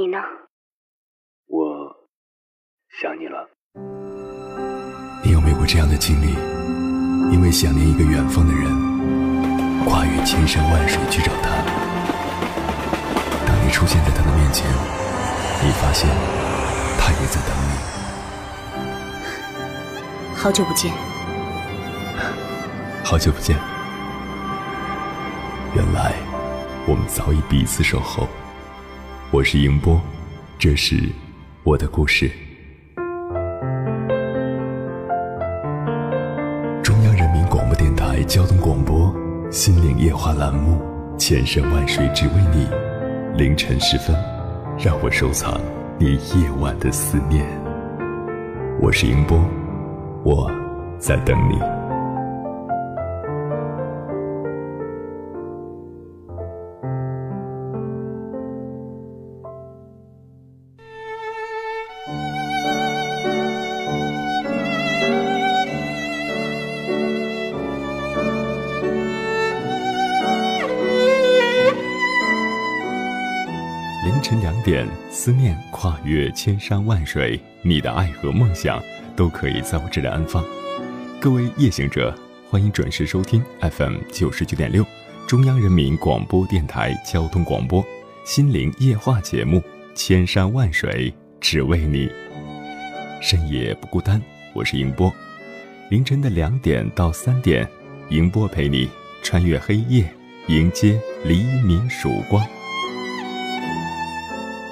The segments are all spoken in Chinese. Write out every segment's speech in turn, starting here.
你呢？我想你了。你有没有过这样的经历？因为想念一个远方的人，跨越千山万水去找他。当你出现在他的面前，你发现他也在等你。好久不见。好久不见。原来我们早已彼此守候。我是迎波，这是我的故事。中央人民广播电台交通广播《心灵夜话》栏目，千山万水只为你。凌晨时分，让我收藏你夜晚的思念。我是迎波，我在等你。越千山万水，你的爱和梦想都可以在我这里安放。各位夜行者，欢迎准时收听 FM 九十九点六，中央人民广播电台交通广播《心灵夜话》节目。千山万水只为你，深夜不孤单。我是迎波，凌晨的两点到三点，迎波陪你穿越黑夜，迎接黎明曙光。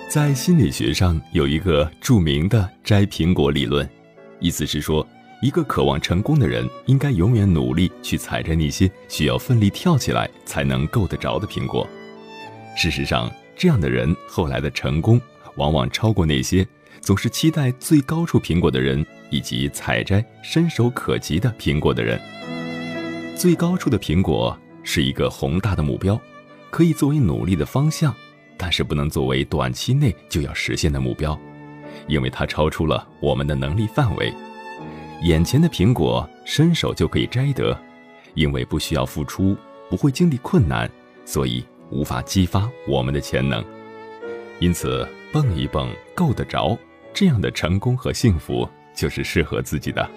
在心理学上有一个著名的摘苹果理论，意思是说，一个渴望成功的人应该永远努力去采摘那些需要奋力跳起来才能够得着的苹果。事实上，这样的人后来的成功往往超过那些总是期待最高处苹果的人以及采摘伸手可及的苹果的人。最高处的苹果是一个宏大的目标，可以作为努力的方向。但是不能作为短期内就要实现的目标，因为它超出了我们的能力范围。眼前的苹果伸手就可以摘得，因为不需要付出，不会经历困难，所以无法激发我们的潜能。因此，蹦一蹦够得着，这样的成功和幸福就是适合自己的。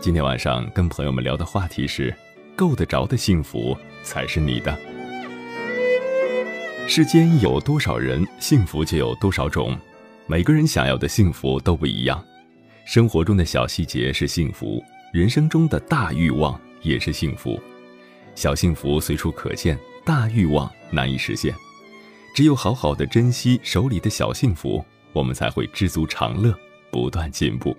今天晚上跟朋友们聊的话题是：够得着的幸福才是你的。世间有多少人，幸福就有多少种。每个人想要的幸福都不一样。生活中的小细节是幸福，人生中的大欲望也是幸福。小幸福随处可见，大欲望难以实现。只有好好的珍惜手里的小幸福，我们才会知足常乐，不断进步。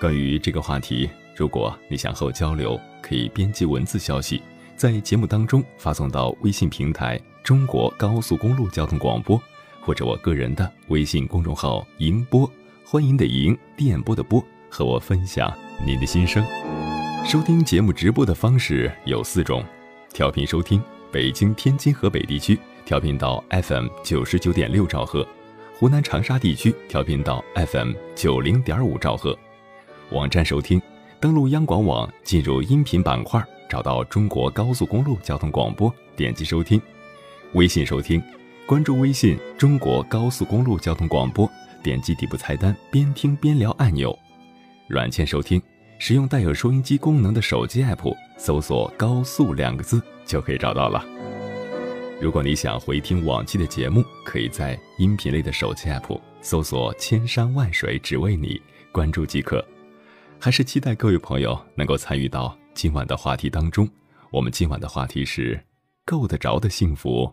关于这个话题，如果你想和我交流，可以编辑文字消息，在节目当中发送到微信平台。中国高速公路交通广播，或者我个人的微信公众号“迎播”，欢迎的迎，电波的波，和我分享您的心声。收听节目直播的方式有四种：调频收听北京、天津、河北地区，调频到 FM 九十九点六兆赫；湖南长沙地区调频到 FM 九零点五兆赫；网站收听，登录央广网，进入音频板块，找到中国高速公路交通广播，点击收听。微信收听，关注微信“中国高速公路交通广播”，点击底部菜单“边听边聊”按钮。软件收听，使用带有收音机功能的手机 app，搜索“高速”两个字就可以找到了。如果你想回听往期的节目，可以在音频类的手机 app 搜索“千山万水只为你”，关注即可。还是期待各位朋友能够参与到今晚的话题当中。我们今晚的话题是：够得着的幸福。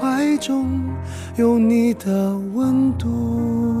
怀中，有你的温度。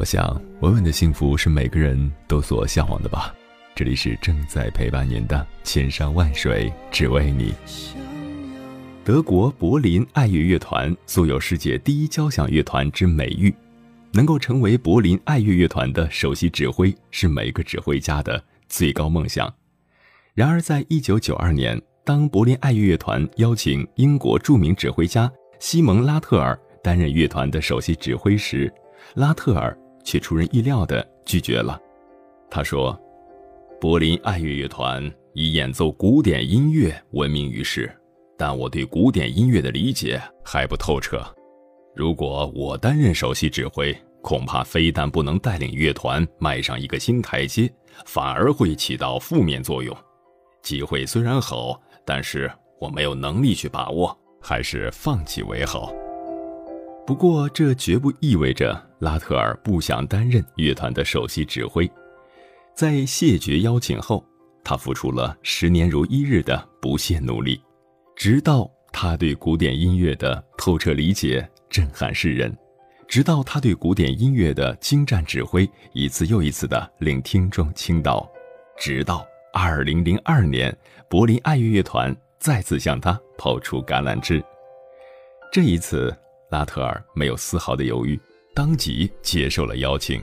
我想，稳稳的幸福是每个人都所向往的吧。这里是正在陪伴您的千山万水只为你。德国柏林爱乐乐团素有“世界第一交响乐团”之美誉，能够成为柏林爱乐乐团的首席指挥，是每个指挥家的最高梦想。然而，在一九九二年，当柏林爱乐乐团邀请英国著名指挥家西蒙拉特尔担任乐团的首席指挥时，拉特尔。却出人意料地拒绝了。他说：“柏林爱乐乐团以演奏古典音乐闻名于世，但我对古典音乐的理解还不透彻。如果我担任首席指挥，恐怕非但不能带领乐团迈上一个新台阶，反而会起到负面作用。机会虽然好，但是我没有能力去把握，还是放弃为好。”不过，这绝不意味着拉特尔不想担任乐团的首席指挥。在谢绝邀请后，他付出了十年如一日的不懈努力，直到他对古典音乐的透彻理解震撼世人，直到他对古典音乐的精湛指挥一次又一次的令听众倾倒，直到二零零二年，柏林爱乐乐团再次向他抛出橄榄枝。这一次。拉特尔没有丝毫的犹豫，当即接受了邀请，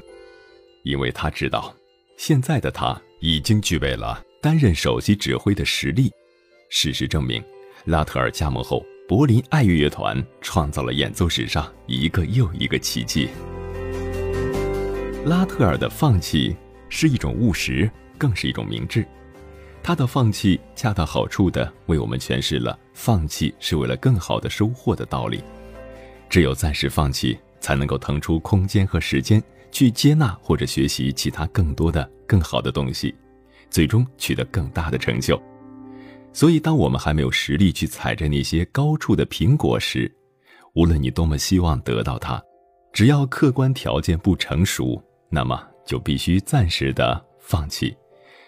因为他知道，现在的他已经具备了担任首席指挥的实力。事实证明，拉特尔加盟后，柏林爱乐乐团创造了演奏史上一个又一个奇迹。拉特尔的放弃是一种务实，更是一种明智。他的放弃恰到好处地为我们诠释了“放弃是为了更好的收获”的道理。只有暂时放弃，才能够腾出空间和时间去接纳或者学习其他更多的、更好的东西，最终取得更大的成就。所以，当我们还没有实力去采摘那些高处的苹果时，无论你多么希望得到它，只要客观条件不成熟，那么就必须暂时的放弃，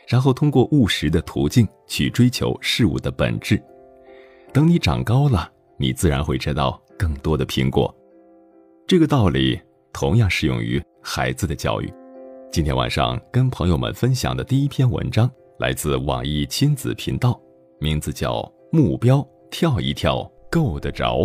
然后通过务实的途径去追求事物的本质。等你长高了，你自然会知道。更多的苹果，这个道理同样适用于孩子的教育。今天晚上跟朋友们分享的第一篇文章来自网易亲子频道，名字叫《目标跳一跳够得着》。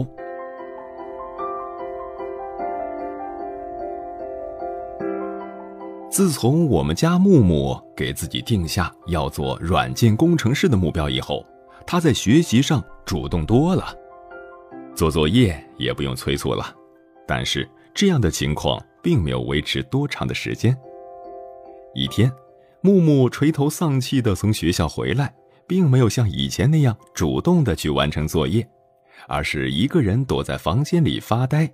自从我们家木木给自己定下要做软件工程师的目标以后，他在学习上主动多了，做作业也不用催促了。但是这样的情况并没有维持多长的时间。一天，木木垂头丧气地从学校回来，并没有像以前那样主动地去完成作业，而是一个人躲在房间里发呆。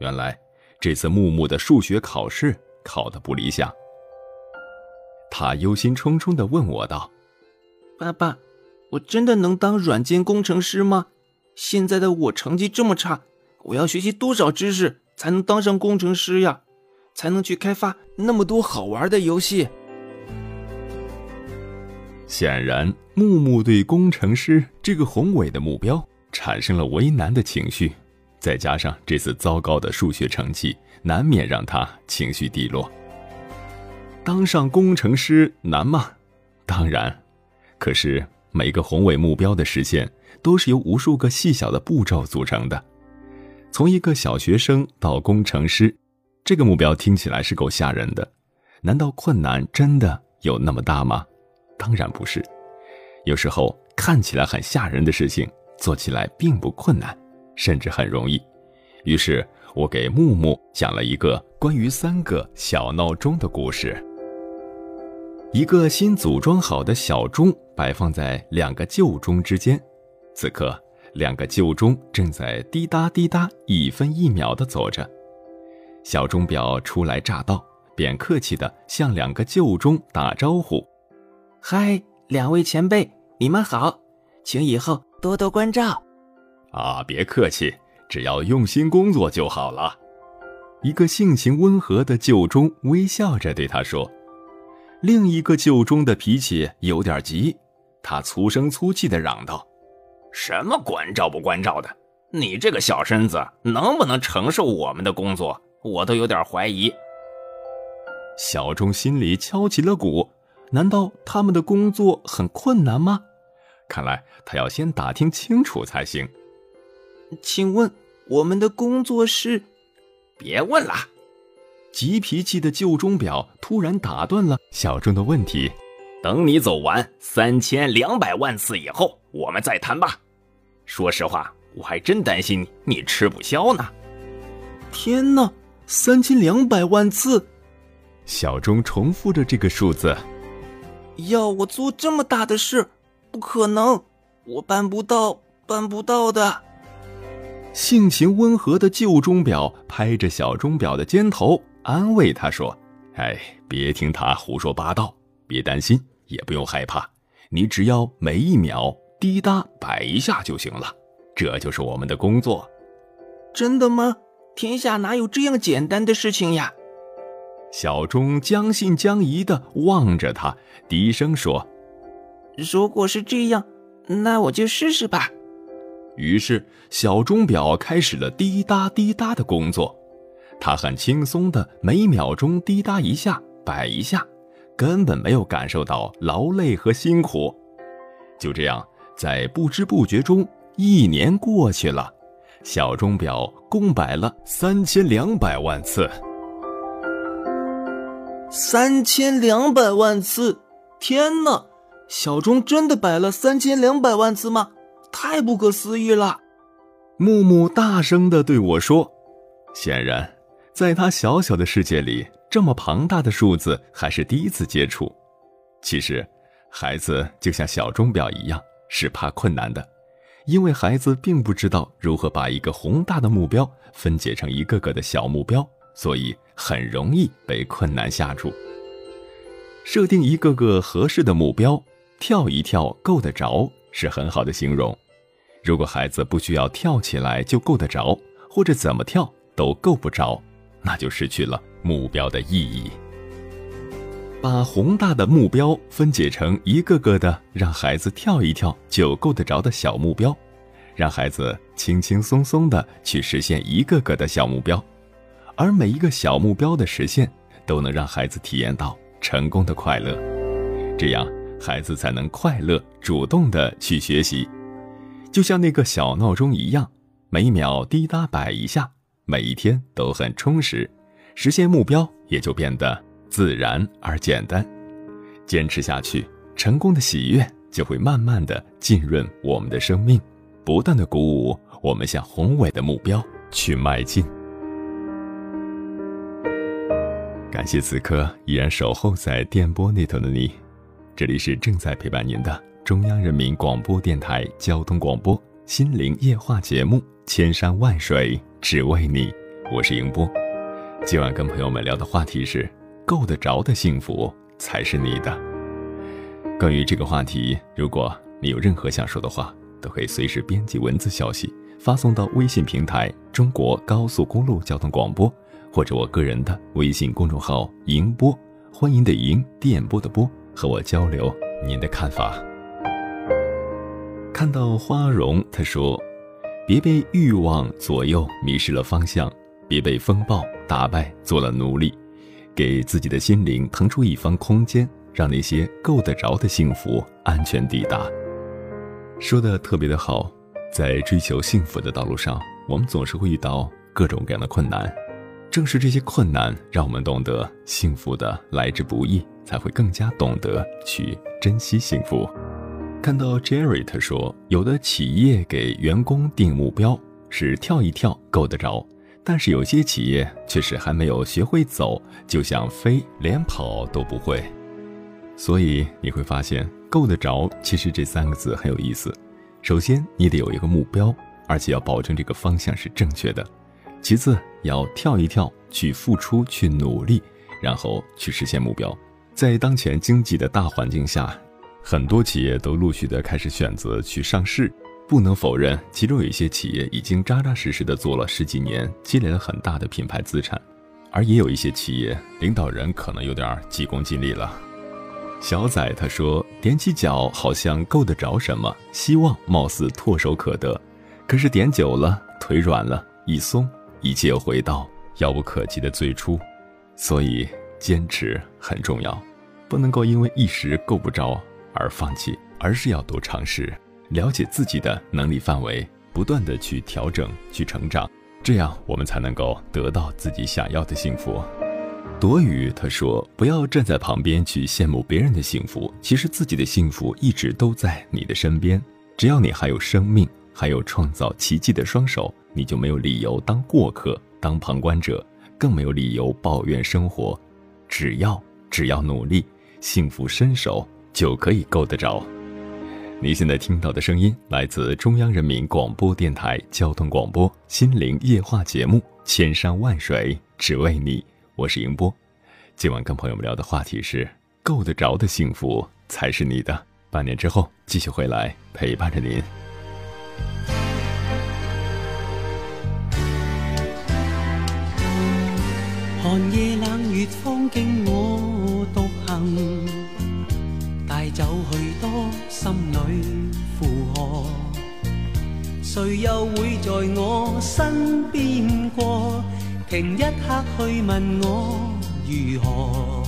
原来，这次木木的数学考试。考得不理想，他忧心忡忡地问我道：“爸爸，我真的能当软件工程师吗？现在的我成绩这么差，我要学习多少知识才能当上工程师呀？才能去开发那么多好玩的游戏？”显然，木木对工程师这个宏伟的目标产生了为难的情绪，再加上这次糟糕的数学成绩。难免让他情绪低落。当上工程师难吗？当然。可是每个宏伟目标的实现，都是由无数个细小的步骤组成的。从一个小学生到工程师，这个目标听起来是够吓人的。难道困难真的有那么大吗？当然不是。有时候看起来很吓人的事情，做起来并不困难，甚至很容易。于是。我给木木讲了一个关于三个小闹钟的故事。一个新组装好的小钟摆放在两个旧钟之间，此刻两个旧钟正在滴答滴答一分一秒地走着。小钟表初来乍到，便客气地向两个旧钟打招呼：“嗨，两位前辈，你们好，请以后多多关照。”啊，别客气。只要用心工作就好了。一个性情温和的旧钟微笑着对他说：“另一个旧钟的脾气有点急，他粗声粗气地嚷道：‘什么关照不关照的？你这个小身子能不能承受我们的工作？我都有点怀疑。’小钟心里敲起了鼓，难道他们的工作很困难吗？看来他要先打听清楚才行。请问。”我们的工作是，别问了。急脾气的旧钟表突然打断了小钟的问题。等你走完三千两百万次以后，我们再谈吧。说实话，我还真担心你吃不消呢。天哪，三千两百万次！小钟重复着这个数字。要我做这么大的事，不可能，我办不到，办不到的。性情温和的旧钟表拍着小钟表的肩头，安慰他说：“哎，别听他胡说八道，别担心，也不用害怕，你只要每一秒滴答摆一下就行了，这就是我们的工作。”真的吗？天下哪有这样简单的事情呀？小钟将信将疑的望着他，低声说：“如果是这样，那我就试试吧。”于是，小钟表开始了滴答滴答的工作。它很轻松的每秒钟滴答一下，摆一下，根本没有感受到劳累和辛苦。就这样，在不知不觉中，一年过去了，小钟表共摆了三千两百万次。三千两百万次！天哪，小钟真的摆了三千两百万次吗？太不可思议了！木木大声的对我说：“显然，在他小小的世界里，这么庞大的数字还是第一次接触。其实，孩子就像小钟表一样，是怕困难的，因为孩子并不知道如何把一个宏大的目标分解成一个个的小目标，所以很容易被困难吓住。设定一个个合适的目标，跳一跳够得着，是很好的形容。”如果孩子不需要跳起来就够得着，或者怎么跳都够不着，那就失去了目标的意义。把宏大的目标分解成一个个的让孩子跳一跳就够得着的小目标，让孩子轻轻松松的去实现一个个的小目标，而每一个小目标的实现都能让孩子体验到成功的快乐，这样孩子才能快乐、主动的去学习。就像那个小闹钟一样，每秒滴答摆一下，每一天都很充实，实现目标也就变得自然而简单。坚持下去，成功的喜悦就会慢慢的浸润我们的生命，不断的鼓舞我们向宏伟的目标去迈进。感谢此刻依然守候在电波那头的你，这里是正在陪伴您的中央人民广播电台交通广播心灵夜话节目《千山万水只为你》，我是迎波。今晚跟朋友们聊的话题是：够得着的幸福才是你的。关于这个话题，如果你有任何想说的话，都可以随时编辑文字消息发送到微信平台“中国高速公路交通广播”。或者我个人的微信公众号“迎播”，欢迎的迎，电波的波，和我交流您的看法。看到花荣，他说：“别被欲望左右，迷失了方向；别被风暴打败，做了奴隶。给自己的心灵腾出一方空间，让那些够得着的幸福安全抵达。”说的特别的好，在追求幸福的道路上，我们总是会遇到各种各样的困难。正是这些困难，让我们懂得幸福的来之不易，才会更加懂得去珍惜幸福。看到 Jerry 他说，有的企业给员工定目标是跳一跳够得着，但是有些企业却是还没有学会走，就想飞，连跑都不会。所以你会发现，够得着其实这三个字很有意思。首先，你得有一个目标，而且要保证这个方向是正确的。其次，要跳一跳，去付出，去努力，然后去实现目标。在当前经济的大环境下，很多企业都陆续的开始选择去上市。不能否认，其中有一些企业已经扎扎实实的做了十几年，积累了很大的品牌资产；而也有一些企业领导人可能有点急功近利了。小仔他说：“踮起脚好像够得着什么，希望貌似唾手可得，可是点久了，腿软了，一松。”一切又回到遥不可及的最初，所以坚持很重要，不能够因为一时够不着而放弃，而是要多尝试，了解自己的能力范围，不断的去调整、去成长，这样我们才能够得到自己想要的幸福。朵雨他说：“不要站在旁边去羡慕别人的幸福，其实自己的幸福一直都在你的身边，只要你还有生命，还有创造奇迹的双手。”你就没有理由当过客、当旁观者，更没有理由抱怨生活。只要只要努力，幸福伸手就可以够得着。你现在听到的声音来自中央人民广播电台交通广播《心灵夜话》节目《千山万水只为你》，我是迎波。今晚跟朋友们聊的话题是：够得着的幸福才是你的。半年之后继续回来陪伴着您。寒夜冷月风景谁又会在我身边过？停一刻去问我如何？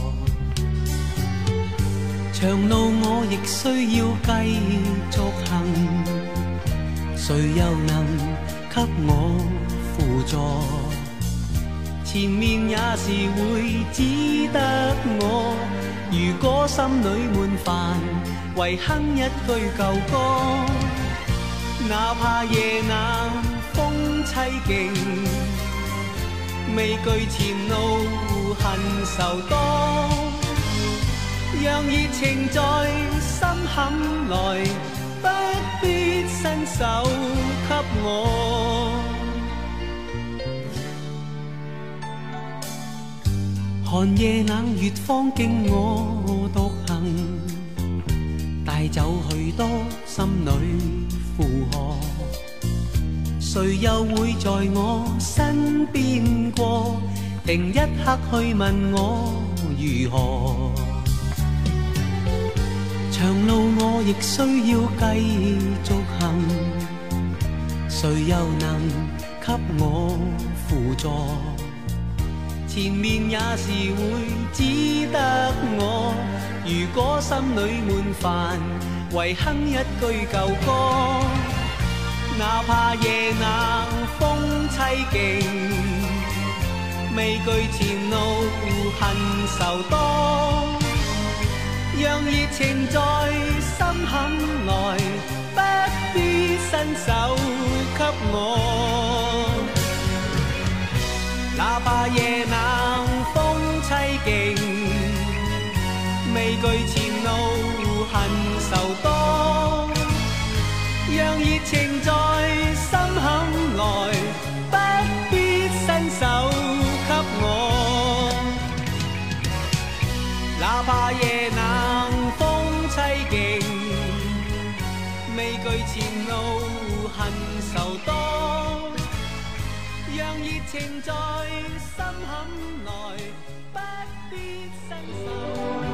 长路我亦需要继续行，谁又能给我辅助？前面也是会只得我。如果心里闷烦，唯哼一句旧歌。哪怕夜冷风凄劲，未惧前路恨愁多。让热情在心坎内，不必伸手给我。寒夜冷月风景我独行，带走许多心里负荷。谁又会在我身边过？停一刻去问我如何？长路我亦需要继续行，谁又能给我辅助？前面也是会只得我。如果心里闷烦，唯哼一句旧歌，哪怕夜冷风凄劲，未惧前路恨愁多，让热情在心坎内，不必伸手给我。哪怕夜冷风凄劲，未惧前路恨愁多，让热情在心坎内，不必伸手给我。哪怕夜冷风凄劲，未惧前路恨愁多。让热情在心坎内，不必伸手。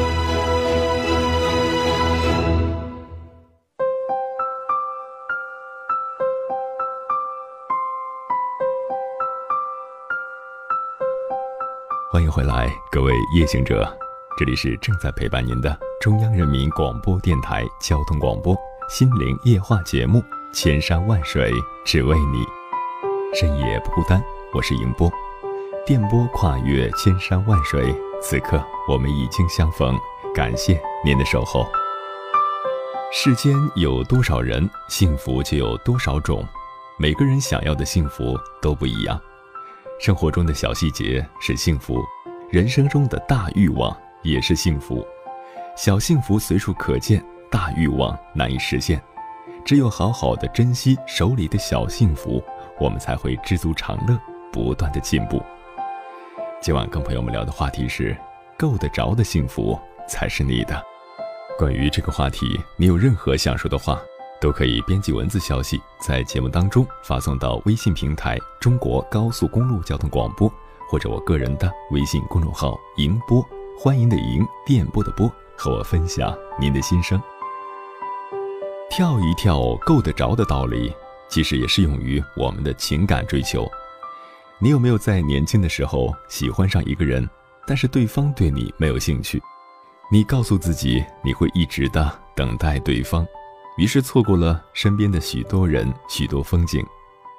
欢迎回来，各位夜行者，这里是正在陪伴您的中央人民广播电台交通广播心灵夜话节目《千山万水只为你》，深夜不孤单，我是迎波，电波跨越千山万水，此刻我们已经相逢，感谢您的守候。世间有多少人，幸福就有多少种，每个人想要的幸福都不一样。生活中的小细节是幸福，人生中的大欲望也是幸福。小幸福随处可见，大欲望难以实现。只有好好的珍惜手里的小幸福，我们才会知足常乐，不断的进步。今晚跟朋友们聊的话题是：够得着的幸福才是你的。关于这个话题，你有任何想说的话？都可以编辑文字消息，在节目当中发送到微信平台“中国高速公路交通广播”或者我个人的微信公众号“迎播”，欢迎的迎，电波的波，和我分享您的心声。跳一跳够得着的道理，其实也适用于我们的情感追求。你有没有在年轻的时候喜欢上一个人，但是对方对你没有兴趣？你告诉自己你会一直的等待对方。于是错过了身边的许多人、许多风景。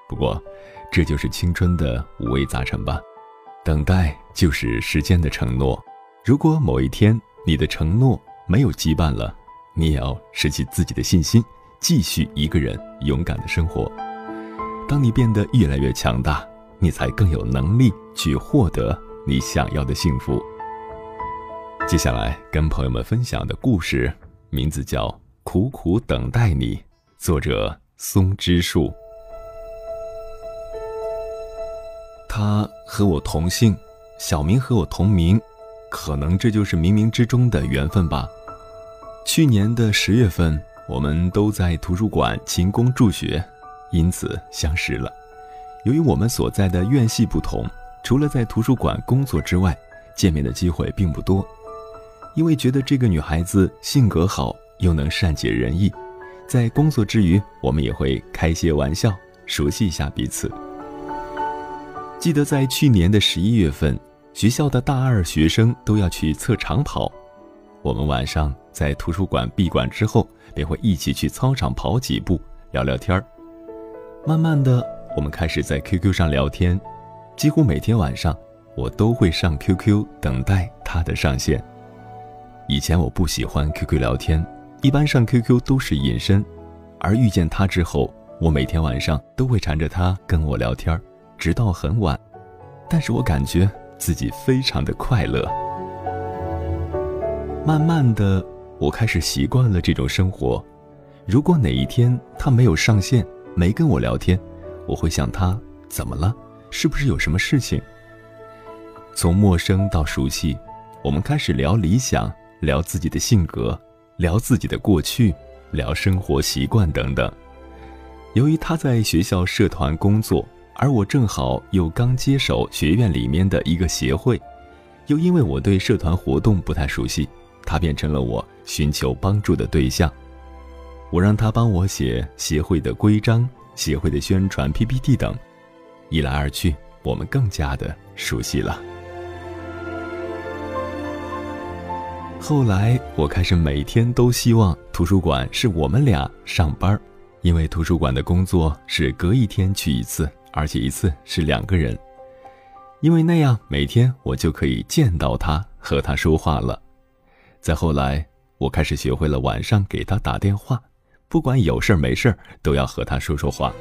不过，这就是青春的五味杂陈吧。等待就是时间的承诺。如果某一天你的承诺没有羁绊了，你也要拾起自己的信心，继续一个人勇敢的生活。当你变得越来越强大，你才更有能力去获得你想要的幸福。接下来跟朋友们分享的故事，名字叫。苦苦等待你，作者松枝树。他和我同姓，小名和我同名，可能这就是冥冥之中的缘分吧。去年的十月份，我们都在图书馆勤工助学，因此相识了。由于我们所在的院系不同，除了在图书馆工作之外，见面的机会并不多。因为觉得这个女孩子性格好。又能善解人意，在工作之余，我们也会开些玩笑，熟悉一下彼此。记得在去年的十一月份，学校的大二学生都要去测长跑，我们晚上在图书馆闭馆之后，便会一起去操场跑几步，聊聊天儿。慢慢的，我们开始在 QQ 上聊天，几乎每天晚上，我都会上 QQ 等待他的上线。以前我不喜欢 QQ 聊天。一般上 QQ 都是隐身，而遇见他之后，我每天晚上都会缠着他跟我聊天，直到很晚。但是我感觉自己非常的快乐。慢慢的，我开始习惯了这种生活。如果哪一天他没有上线，没跟我聊天，我会想他怎么了？是不是有什么事情？从陌生到熟悉，我们开始聊理想，聊自己的性格，聊自己的过去，聊生活习惯等等。由于他在学校社团工作，而我正好又刚接手学院里面的一个协会，又因为我对社团活动不太熟悉，他变成了我寻求帮助的对象。我让他帮我写协会的规章、协会的宣传 PPT 等，一来二去，我们更加的熟悉了。后来，我开始每天都希望图书馆是我们俩上班因为图书馆的工作是隔一天去一次，而且一次是两个人，因为那样每天我就可以见到他和他说话了。再后来，我开始学会了晚上给他打电话。不管有事儿没事儿，都要和他说说话。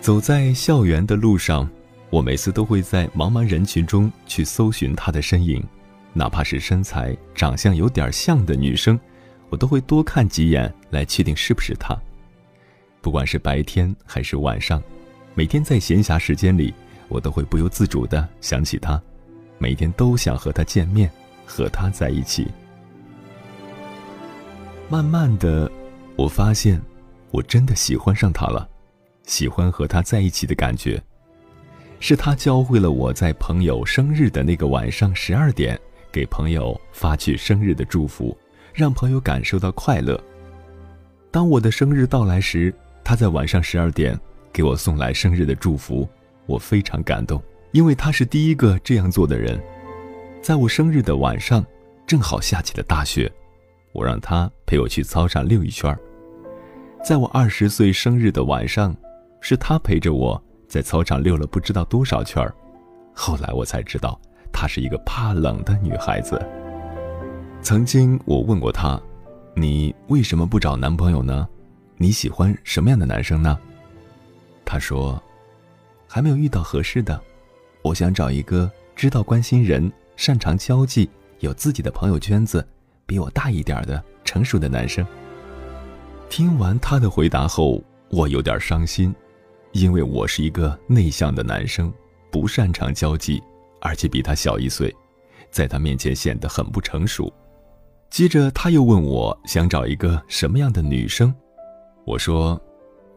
走在校园的路上，我每次都会在茫茫人群中去搜寻她的身影，哪怕是身材、长相有点像的女生，我都会多看几眼来确定是不是她。不管是白天还是晚上，每天在闲暇时间里，我都会不由自主的想起她，每天都想和她见面，和她在一起。慢慢的，我发现，我真的喜欢上他了，喜欢和他在一起的感觉。是他教会了我在朋友生日的那个晚上十二点，给朋友发去生日的祝福，让朋友感受到快乐。当我的生日到来时，他在晚上十二点给我送来生日的祝福，我非常感动，因为他是第一个这样做的人。在我生日的晚上，正好下起了大雪。我让他陪我去操场溜一圈在我二十岁生日的晚上，是他陪着我在操场溜了不知道多少圈儿后来我才知道，她是一个怕冷的女孩子。曾经我问过她：“你为什么不找男朋友呢？你喜欢什么样的男生呢？”她说：“还没有遇到合适的，我想找一个知道关心人、擅长交际、有自己的朋友圈子。”比我大一点的成熟的男生。听完他的回答后，我有点伤心，因为我是一个内向的男生，不擅长交际，而且比他小一岁，在他面前显得很不成熟。接着他又问我想找一个什么样的女生，我说，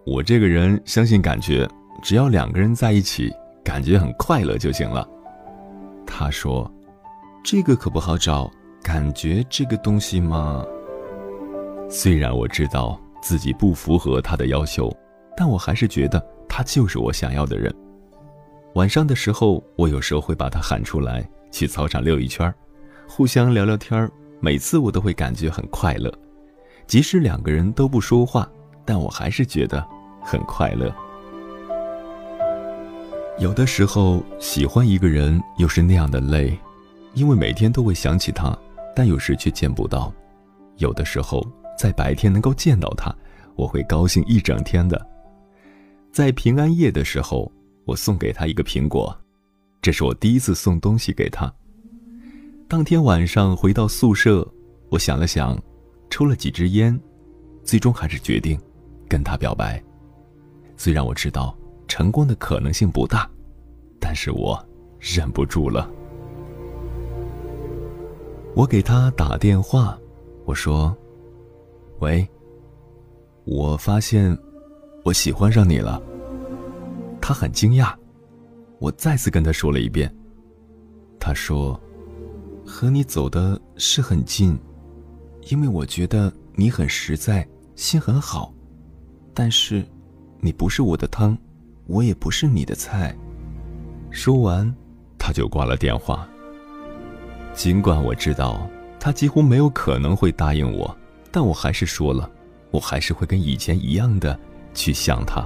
我这个人相信感觉，只要两个人在一起，感觉很快乐就行了。他说，这个可不好找。感觉这个东西嘛，虽然我知道自己不符合他的要求，但我还是觉得他就是我想要的人。晚上的时候，我有时候会把他喊出来去操场溜一圈，互相聊聊天每次我都会感觉很快乐，即使两个人都不说话，但我还是觉得很快乐。有的时候喜欢一个人又是那样的累，因为每天都会想起他。但有时却见不到，有的时候在白天能够见到他，我会高兴一整天的。在平安夜的时候，我送给他一个苹果，这是我第一次送东西给他。当天晚上回到宿舍，我想了想，抽了几支烟，最终还是决定跟他表白。虽然我知道成功的可能性不大，但是我忍不住了。我给他打电话，我说：“喂，我发现我喜欢上你了。”他很惊讶，我再次跟他说了一遍。他说：“和你走的是很近，因为我觉得你很实在，心很好。但是，你不是我的汤，我也不是你的菜。”说完，他就挂了电话。尽管我知道他几乎没有可能会答应我，但我还是说了，我还是会跟以前一样的去想他。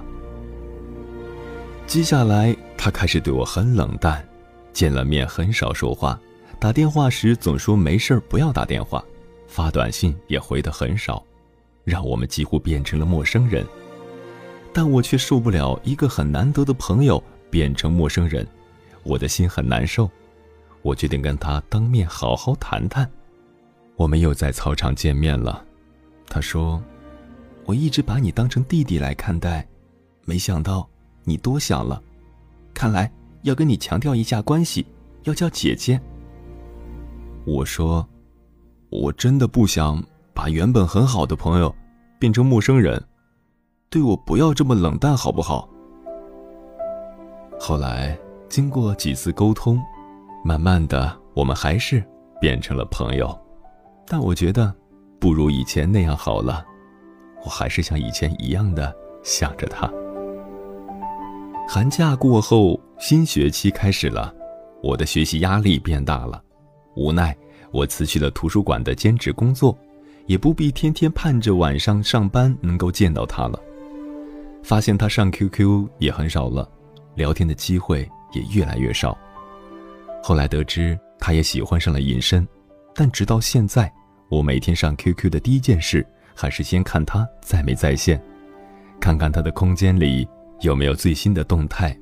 接下来，他开始对我很冷淡，见了面很少说话，打电话时总说没事不要打电话，发短信也回的很少，让我们几乎变成了陌生人。但我却受不了一个很难得的朋友变成陌生人，我的心很难受。我决定跟他当面好好谈谈。我们又在操场见面了。他说：“我一直把你当成弟弟来看待，没想到你多想了。看来要跟你强调一下关系，要叫姐姐。我说，我真的不想把原本很好的朋友变成陌生人，对我不要这么冷淡，好不好？后来经过几次沟通，慢慢的我们还是变成了朋友，但我觉得不如以前那样好了，我还是像以前一样的想着他。寒假过后，新学期开始了，我的学习压力变大了。无奈，我辞去了图书馆的兼职工作，也不必天天盼着晚上上班能够见到他了。发现他上 QQ 也很少了，聊天的机会也越来越少。后来得知他也喜欢上了隐身，但直到现在，我每天上 QQ 的第一件事还是先看他在没在线，看看他的空间里有没有最新的动态，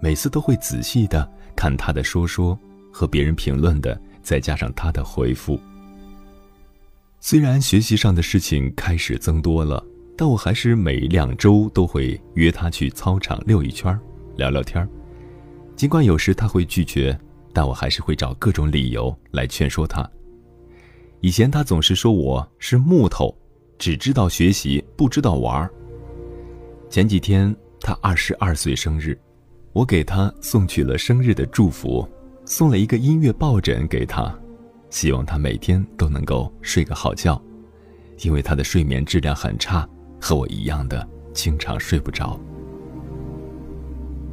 每次都会仔细的看他的说说和别人评论的。再加上他的回复，虽然学习上的事情开始增多了，但我还是每两周都会约他去操场溜一圈，聊聊天尽管有时他会拒绝，但我还是会找各种理由来劝说他。以前他总是说我是木头，只知道学习不知道玩前几天他二十二岁生日，我给他送去了生日的祝福。送了一个音乐抱枕给他，希望他每天都能够睡个好觉，因为他的睡眠质量很差，和我一样的经常睡不着。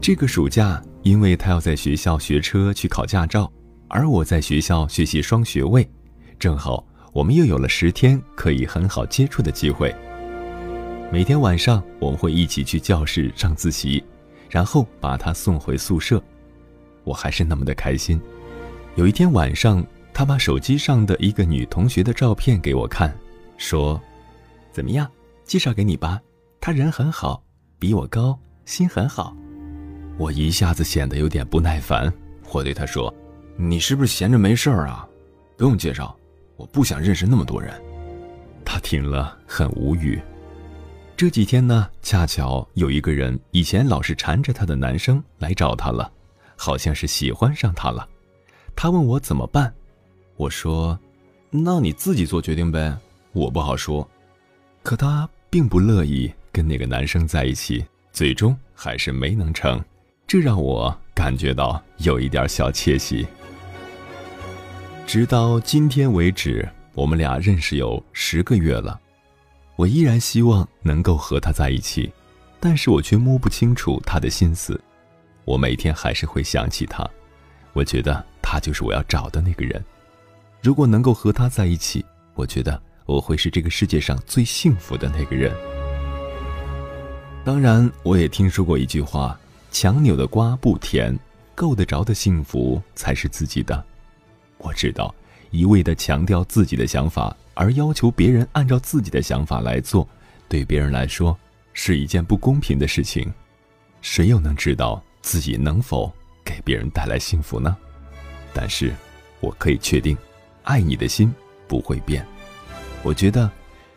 这个暑假，因为他要在学校学车去考驾照，而我在学校学习双学位，正好我们又有了十天可以很好接触的机会。每天晚上我们会一起去教室上自习，然后把他送回宿舍。我还是那么的开心。有一天晚上，他把手机上的一个女同学的照片给我看，说：“怎么样，介绍给你吧？她人很好，比我高，心很好。”我一下子显得有点不耐烦，我对他说：“你是不是闲着没事儿啊？不用介绍，我不想认识那么多人。”他听了很无语。这几天呢，恰巧有一个人以前老是缠着他的男生来找他了。好像是喜欢上他了，他问我怎么办，我说：“那你自己做决定呗，我不好说。”可他并不乐意跟那个男生在一起，最终还是没能成，这让我感觉到有一点小窃喜。直到今天为止，我们俩认识有十个月了，我依然希望能够和他在一起，但是我却摸不清楚他的心思。我每天还是会想起他，我觉得他就是我要找的那个人。如果能够和他在一起，我觉得我会是这个世界上最幸福的那个人。当然，我也听说过一句话：“强扭的瓜不甜，够得着的幸福才是自己的。”我知道，一味的强调自己的想法，而要求别人按照自己的想法来做，对别人来说是一件不公平的事情。谁又能知道？自己能否给别人带来幸福呢？但是，我可以确定，爱你的心不会变。我觉得，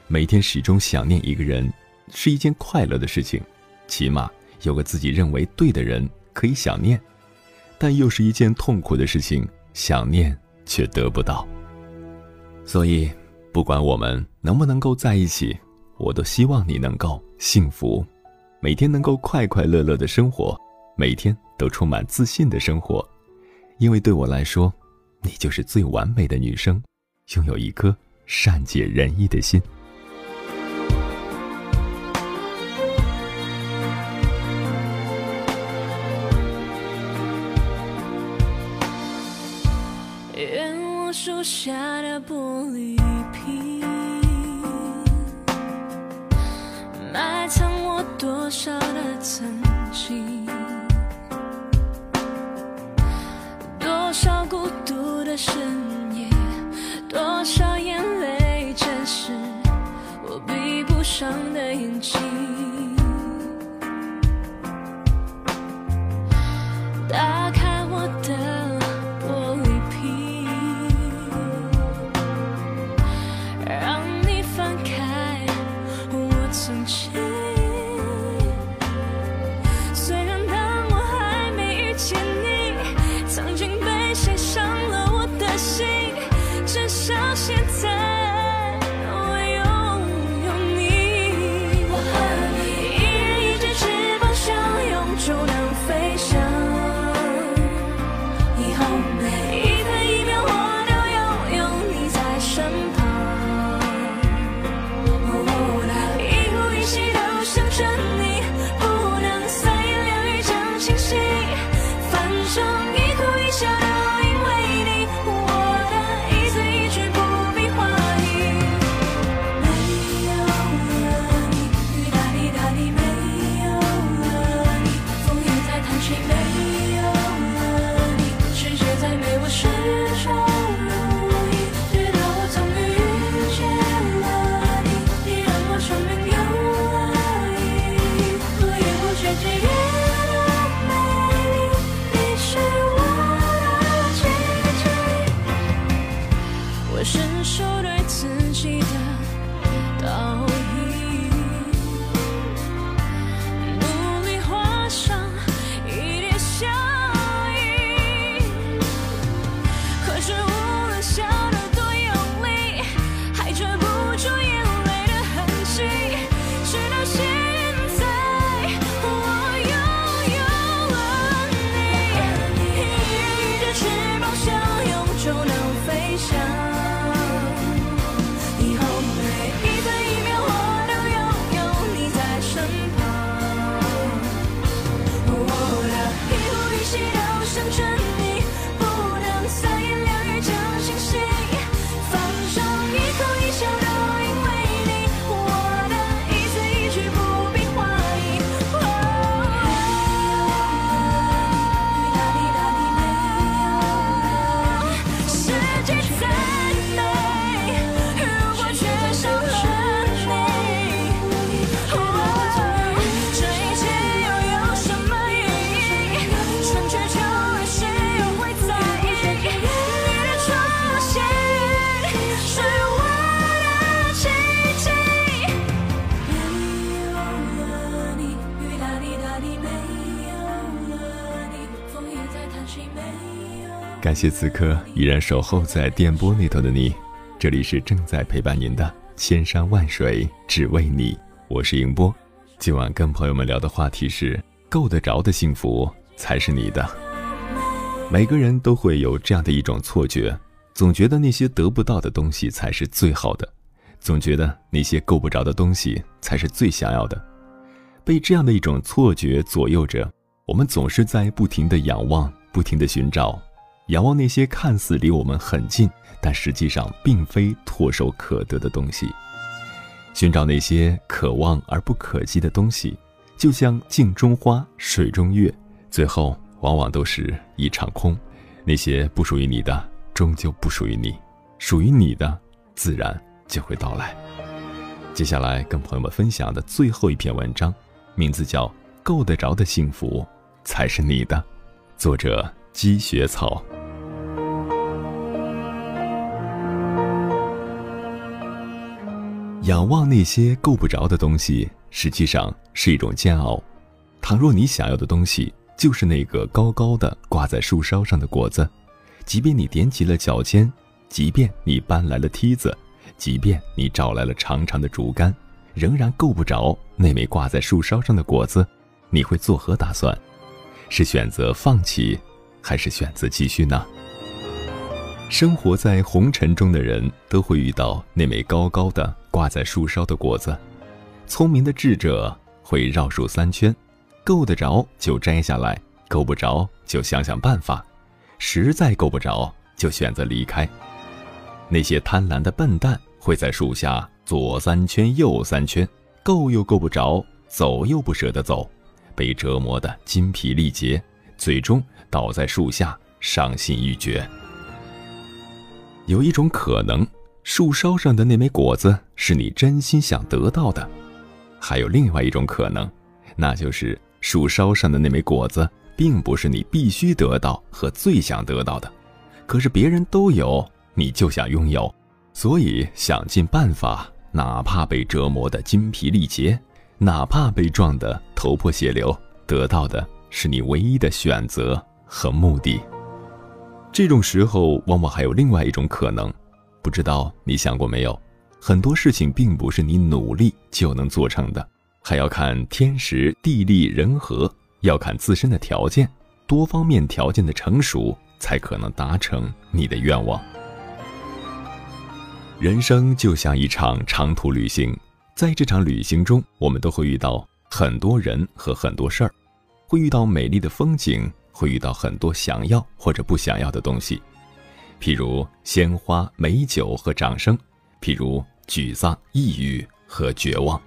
每天始终想念一个人，是一件快乐的事情。起码有个自己认为对的人可以想念，但又是一件痛苦的事情，想念却得不到。所以，不管我们能不能够在一起，我都希望你能够幸福，每天能够快快乐乐的生活。每天都充满自信的生活，因为对我来说，你就是最完美的女生，拥有一颗善解人意的心。愿我树下的玻璃瓶，埋藏我多少的曾经。多少孤独的深夜，多少眼泪，真是我闭不上的眼睛。感谢此刻依然守候在电波那头的你，这里是正在陪伴您的千山万水只为你，我是迎波。今晚跟朋友们聊的话题是：够得着的幸福才是你的。每个人都会有这样的一种错觉，总觉得那些得不到的东西才是最好的，总觉得那些够不着的东西才是最想要的。被这样的一种错觉左右着，我们总是在不停的仰望，不停的寻找，仰望那些看似离我们很近，但实际上并非唾手可得的东西，寻找那些可望而不可及的东西，就像镜中花，水中月，最后。往往都是一场空，那些不属于你的，终究不属于你；属于你的，自然就会到来。接下来跟朋友们分享的最后一篇文章，名字叫《够得着的幸福才是你的》，作者积雪草。仰望那些够不着的东西，实际上是一种煎熬。倘若你想要的东西，就是那个高高的挂在树梢上的果子，即便你踮起了脚尖，即便你搬来了梯子，即便你找来了长长的竹竿，仍然够不着那枚挂在树梢上的果子，你会作何打算？是选择放弃，还是选择继续呢？生活在红尘中的人都会遇到那枚高高的挂在树梢的果子，聪明的智者会绕树三圈。够得着就摘下来，够不着就想想办法，实在够不着就选择离开。那些贪婪的笨蛋会在树下左三圈右三圈，够又够不着，走又不舍得走，被折磨得筋疲力竭，最终倒在树下伤心欲绝。有一种可能，树梢上的那枚果子是你真心想得到的；还有另外一种可能，那就是。树梢上的那枚果子，并不是你必须得到和最想得到的，可是别人都有，你就想拥有，所以想尽办法，哪怕被折磨得精疲力竭，哪怕被撞得头破血流，得到的是你唯一的选择和目的。这种时候，往往还有另外一种可能，不知道你想过没有？很多事情并不是你努力就能做成的。还要看天时地利人和，要看自身的条件，多方面条件的成熟，才可能达成你的愿望。人生就像一场长途旅行，在这场旅行中，我们都会遇到很多人和很多事儿，会遇到美丽的风景，会遇到很多想要或者不想要的东西，譬如鲜花、美酒和掌声，譬如沮丧、抑郁和绝望。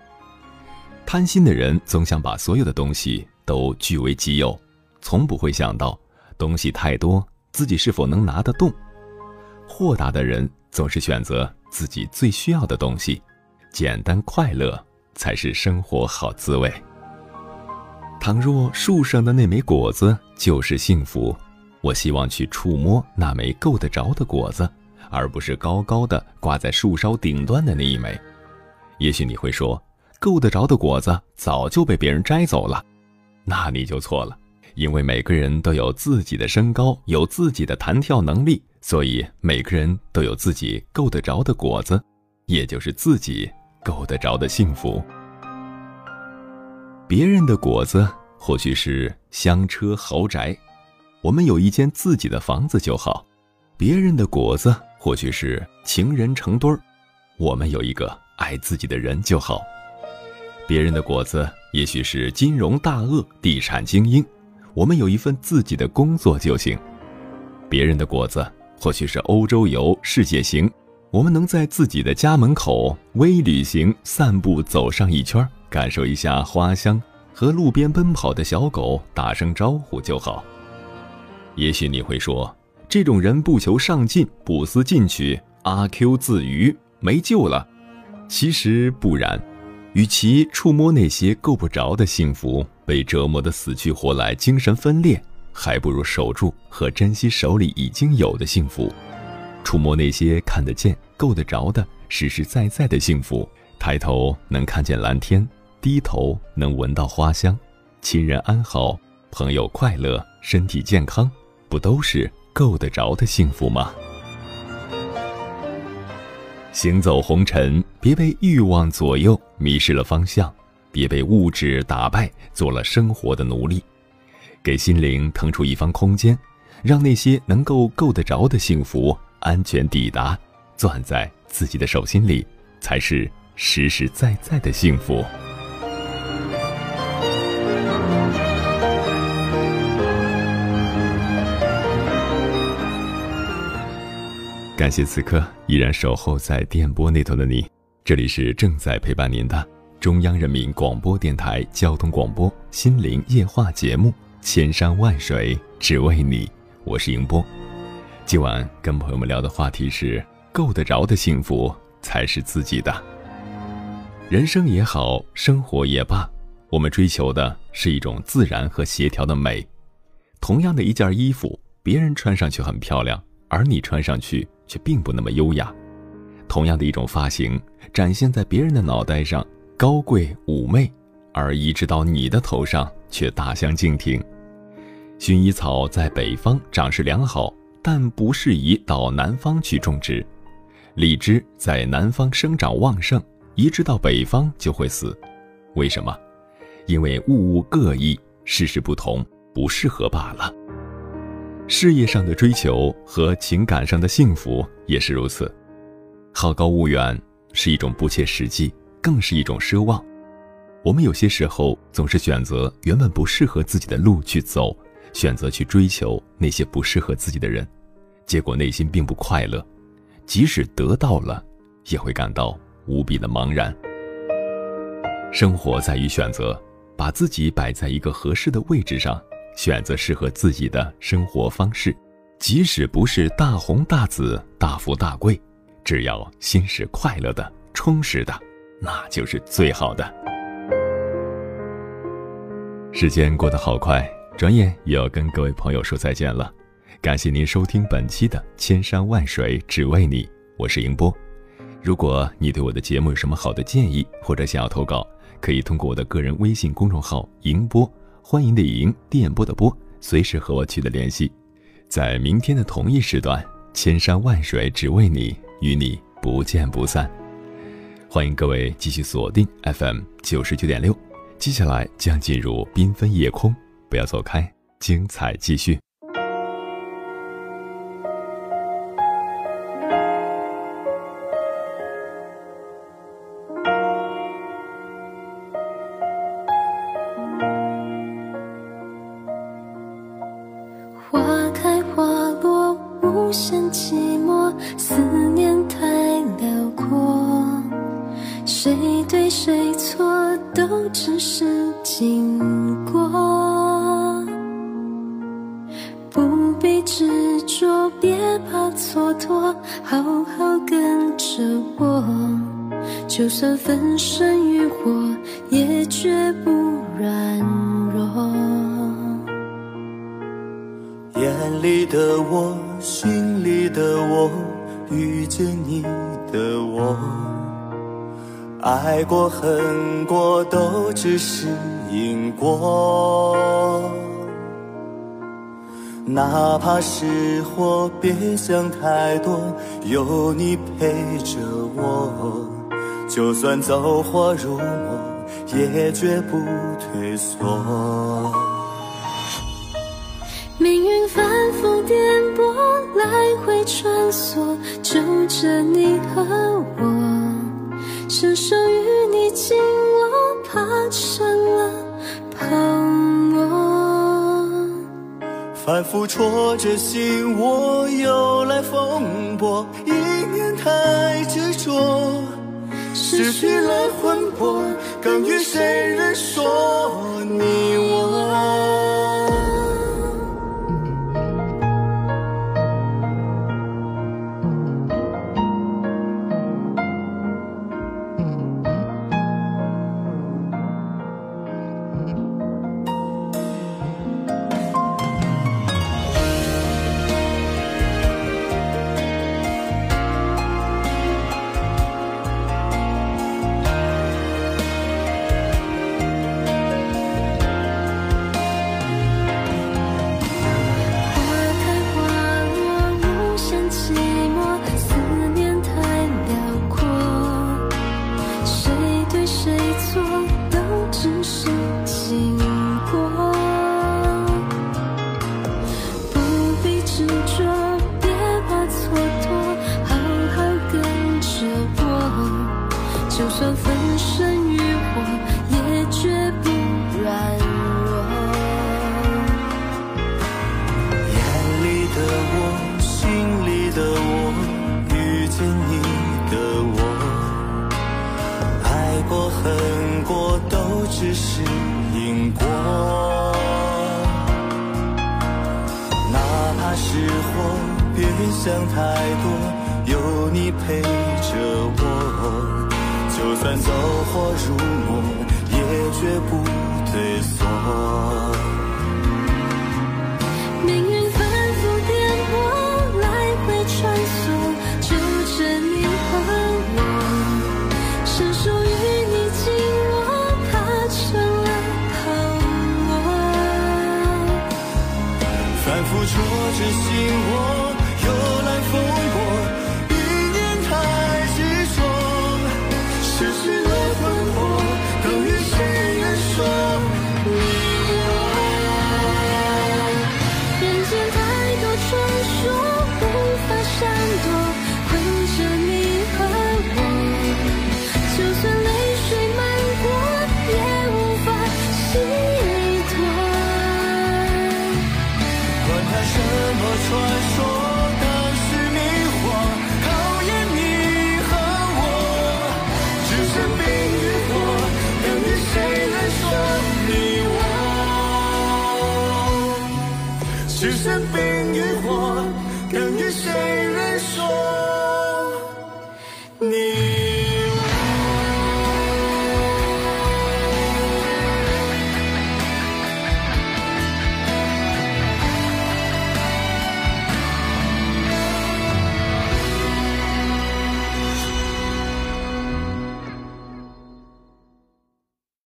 贪心的人总想把所有的东西都据为己有，从不会想到东西太多自己是否能拿得动。豁达的人总是选择自己最需要的东西，简单快乐才是生活好滋味。倘若树上的那枚果子就是幸福，我希望去触摸那枚够得着的果子，而不是高高的挂在树梢顶端的那一枚。也许你会说。够得着的果子早就被别人摘走了，那你就错了。因为每个人都有自己的身高，有自己的弹跳能力，所以每个人都有自己够得着的果子，也就是自己够得着的幸福。别人的果子或许是香车豪宅，我们有一间自己的房子就好；别人的果子或许是情人成堆儿，我们有一个爱自己的人就好。别人的果子也许是金融大鳄、地产精英，我们有一份自己的工作就行；别人的果子或许是欧洲游、世界行，我们能在自己的家门口微旅行、散步走上一圈，感受一下花香，和路边奔跑的小狗打声招呼就好。也许你会说，这种人不求上进、不思进取、阿 Q 自娱，没救了。其实不然。与其触摸那些够不着的幸福，被折磨得死去活来、精神分裂，还不如守住和珍惜手里已经有的幸福。触摸那些看得见、够得着的实实在在的幸福，抬头能看见蓝天，低头能闻到花香，亲人安好，朋友快乐，身体健康，不都是够得着的幸福吗？行走红尘，别被欲望左右，迷失了方向；别被物质打败，做了生活的奴隶。给心灵腾出一方空间，让那些能够够得着的幸福安全抵达，攥在自己的手心里，才是实实在在的幸福。感谢此刻依然守候在电波那头的你，这里是正在陪伴您的中央人民广播电台交通广播心灵夜话节目《千山万水只为你》，我是迎波。今晚跟朋友们聊的话题是：够得着的幸福才是自己的。人生也好，生活也罢，我们追求的是一种自然和协调的美。同样的一件衣服，别人穿上去很漂亮，而你穿上去。却并不那么优雅。同样的一种发型，展现在别人的脑袋上高贵妩媚，而移植到你的头上却大相径庭。薰衣草在北方长势良好，但不适宜到南方去种植。荔枝在南方生长旺盛，移植到北方就会死。为什么？因为物物各异，事事不同，不适合罢了。事业上的追求和情感上的幸福也是如此，好高骛远是一种不切实际，更是一种奢望。我们有些时候总是选择原本不适合自己的路去走，选择去追求那些不适合自己的人，结果内心并不快乐，即使得到了，也会感到无比的茫然。生活在于选择，把自己摆在一个合适的位置上。选择适合自己的生活方式，即使不是大红大紫、大富大贵，只要心是快乐的、充实的，那就是最好的。时间过得好快，转眼也要跟各位朋友说再见了。感谢您收听本期的《千山万水只为你》，我是迎波。如果你对我的节目有什么好的建议，或者想要投稿，可以通过我的个人微信公众号“迎波”。欢迎的迎，电波的波，随时和我取得联系。在明天的同一时段，千山万水只为你，与你不见不散。欢迎各位继续锁定 FM 九十九点六，接下来将进入缤纷夜空，不要走开，精彩继续。是祸，别想太多，有你陪着我。就算走火入魔，也绝不退缩。命运反复颠簸，来回穿梭，就着你和我，伸手与你紧握，怕成了反复戳着心窝，又来风波，一念太执着。失去了魂魄，更与谁人说你走火入魔也绝不退缩命运反复颠簸来回穿梭揪着你和我伸手与你紧握怕成了泡沫反复戳着心窝